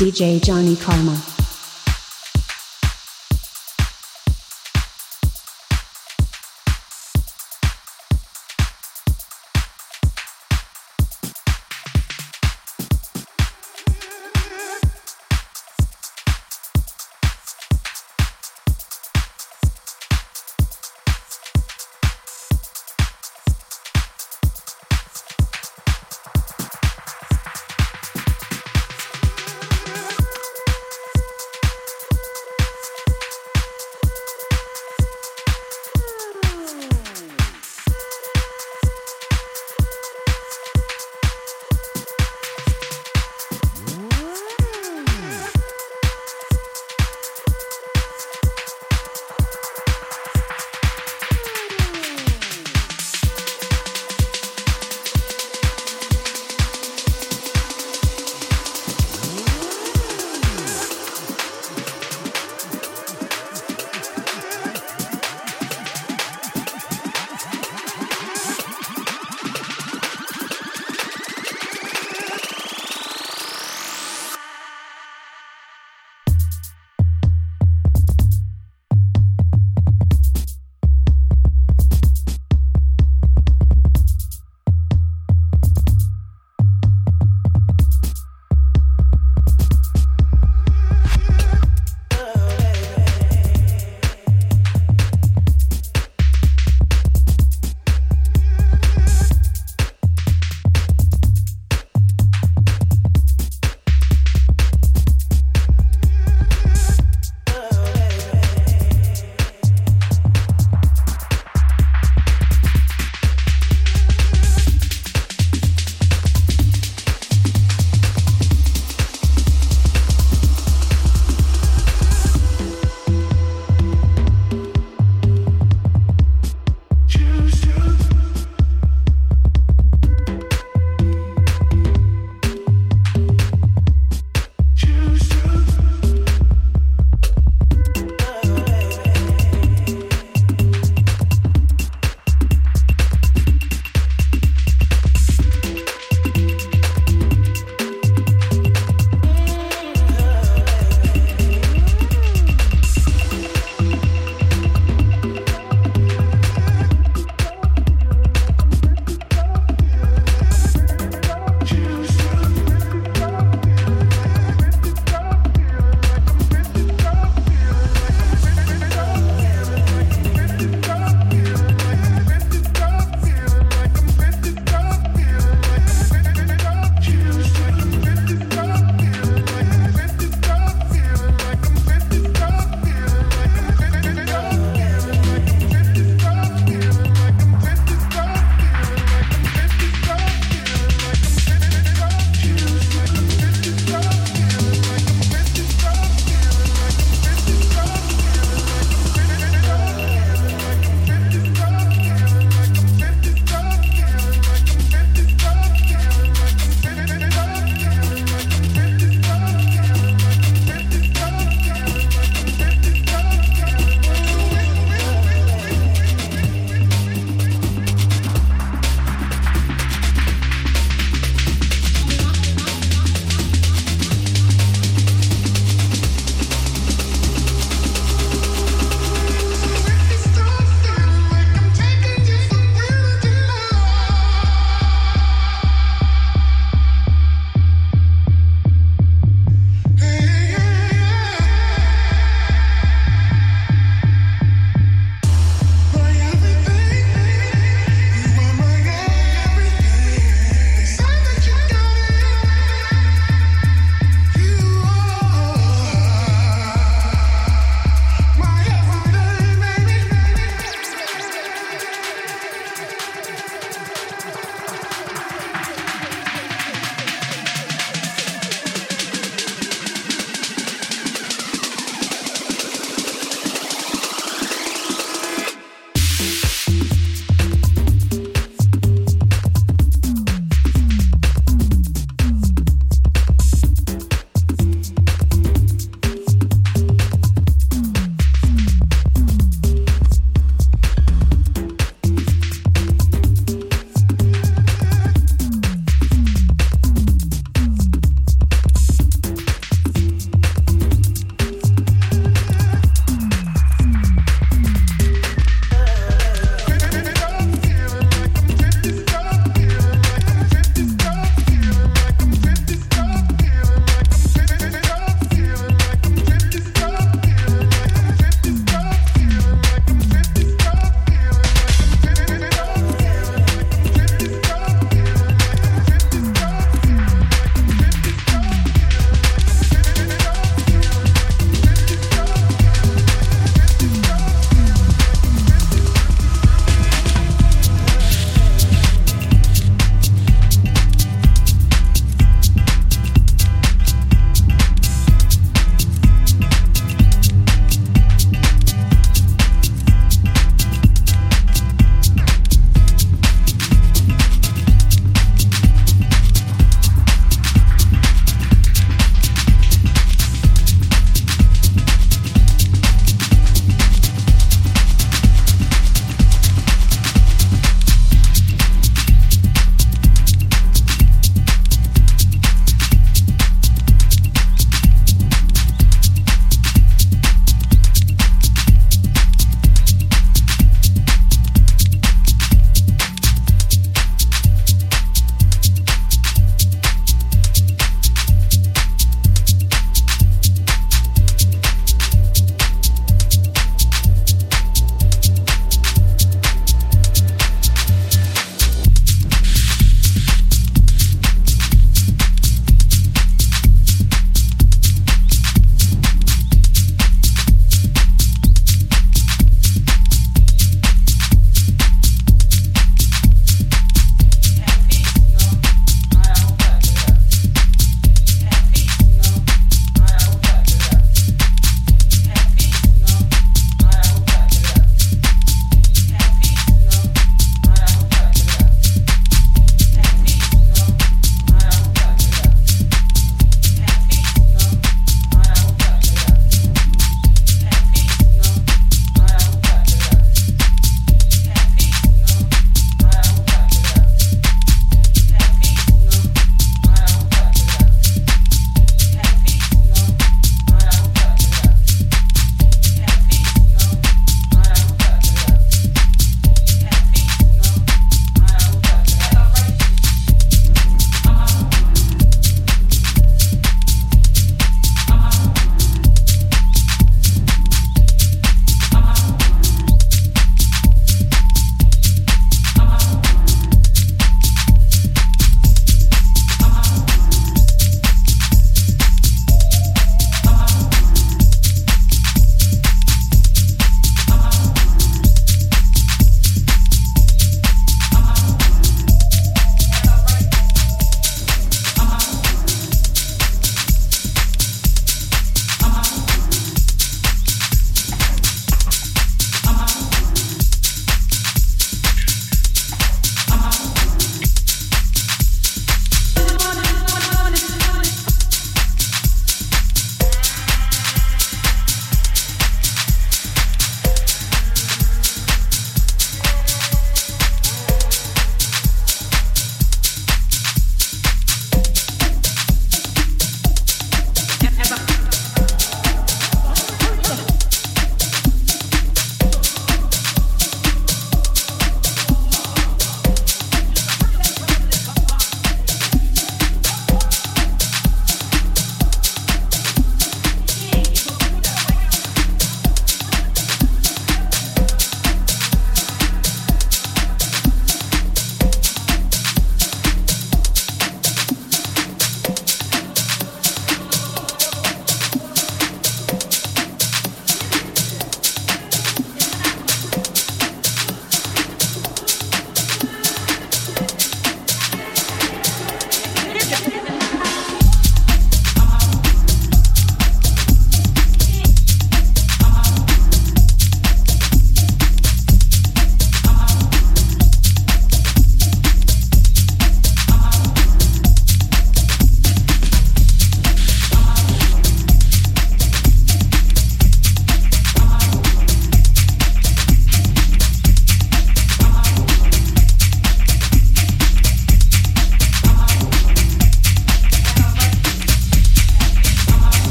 DJ Johnny Karma.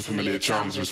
Familiar charms was